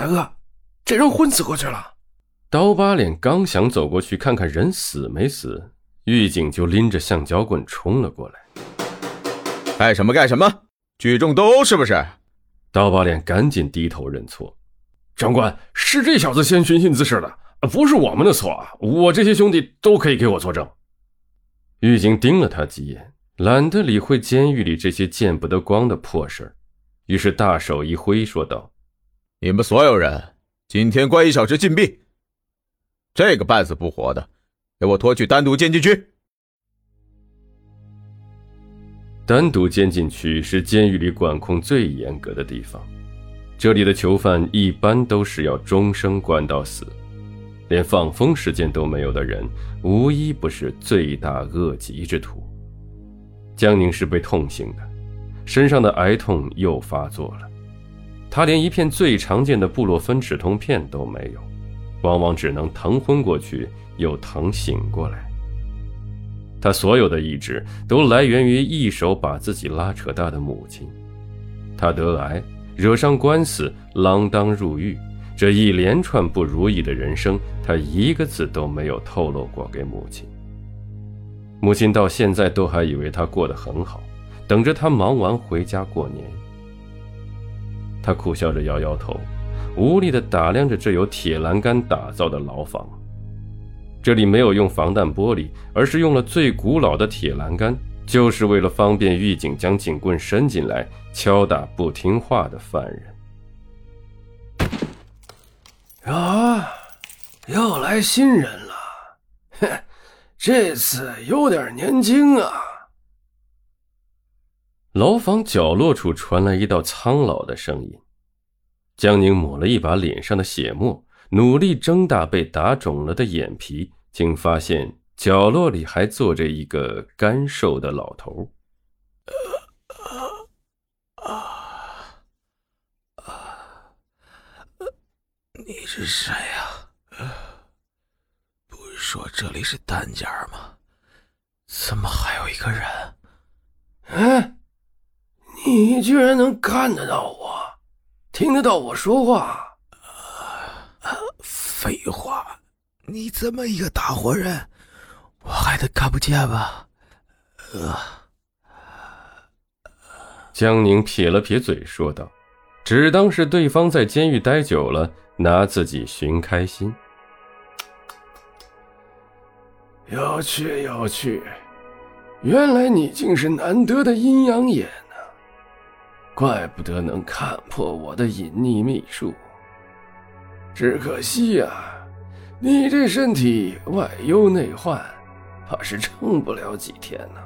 大哥，这人昏死过去了。刀疤脸刚想走过去看看人死没死，狱警就拎着橡胶棍冲了过来。干什么干什么？聚众斗殴是不是？刀疤脸赶紧低头认错。长官，是这小子先寻衅滋事的，不是我们的错。我这些兄弟都可以给我作证。狱警盯了他几眼，懒得理会监狱里这些见不得光的破事儿。于是大手一挥，说道：“你们所有人，今天关一小时禁闭。这个半死不活的，给我拖去单独监禁区。单独监禁区是监狱里管控最严格的地方，这里的囚犯一般都是要终生关到死，连放风时间都没有的人，无一不是罪大恶极之徒。江宁是被痛醒的。”身上的癌痛又发作了，他连一片最常见的布洛芬止痛片都没有，往往只能疼昏过去，又疼醒过来。他所有的意志都来源于一手把自己拉扯大的母亲。他得癌，惹上官司，锒铛入狱，这一连串不如意的人生，他一个字都没有透露过给母亲。母亲到现在都还以为他过得很好。等着他忙完回家过年，他苦笑着摇摇头，无力地打量着这由铁栏杆打造的牢房。这里没有用防弹玻璃，而是用了最古老的铁栏杆，就是为了方便狱警将警棍伸进来敲打不听话的犯人。啊，又来新人了，哼，这次有点年轻啊。牢房角落处传来一道苍老的声音。江宁抹了一把脸上的血沫，努力睁大被打肿了的眼皮，竟发现角落里还坐着一个干瘦的老头。啊啊！你是谁呀？不是说这里是单间吗？怎么还有一个人？嗯。你居然能看得到我，听得到我说话？废话，你这么一个大活人，我还得看不见吗？呃，江宁撇了撇嘴，说道：“只当是对方在监狱待久了，拿自己寻开心。有趣，有趣，原来你竟是难得的阴阳眼。”怪不得能看破我的隐匿秘术。只可惜呀，你这身体外忧内患，怕是撑不了几天呢。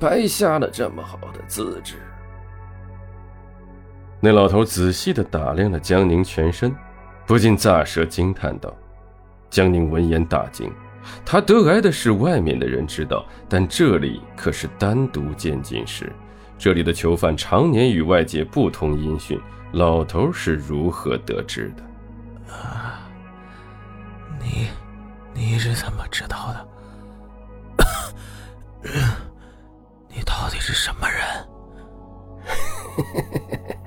白瞎了这么好的资质。那老头仔细的打量了江宁全身，不禁咂舌惊叹道：“江宁闻言大惊，他得癌的事外面的人知道，但这里可是单独监禁室。”这里的囚犯常年与外界不通音讯，老头是如何得知的？啊，你你是怎么知道的？你到底是什么人？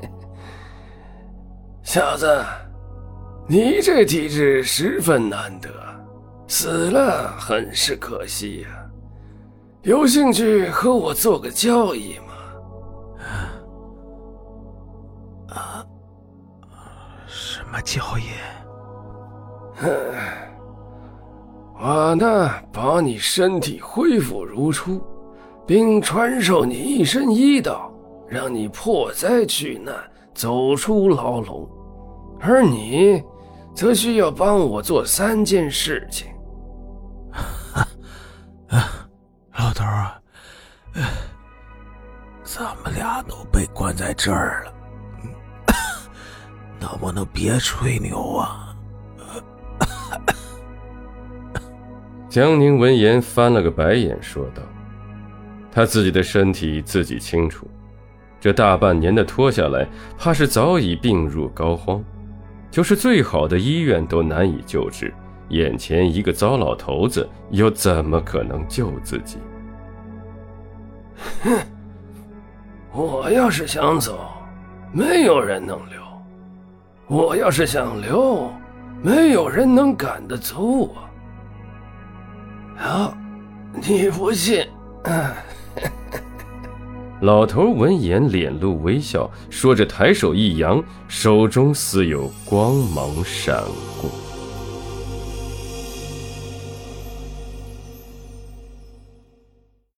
小子，你这体质十分难得，死了很是可惜呀。有兴趣和我做个交易吗？么交易？哼，我呢，保你身体恢复如初，并传授你一身医道，让你破灾去难，走出牢笼。而你，则需要帮我做三件事情。老头啊，咱们俩都被关在这儿了。能不能别吹牛啊？江宁闻言翻了个白眼，说道：“他自己的身体自己清楚，这大半年的拖下来，怕是早已病入膏肓。就是最好的医院都难以救治，眼前一个糟老头子，又怎么可能救自己？”哼，我要是想走，没有人能留。我要是想留，没有人能赶得走我。啊，你不信？老头闻言，脸露微笑，说着抬手一扬，手中似有光芒闪过。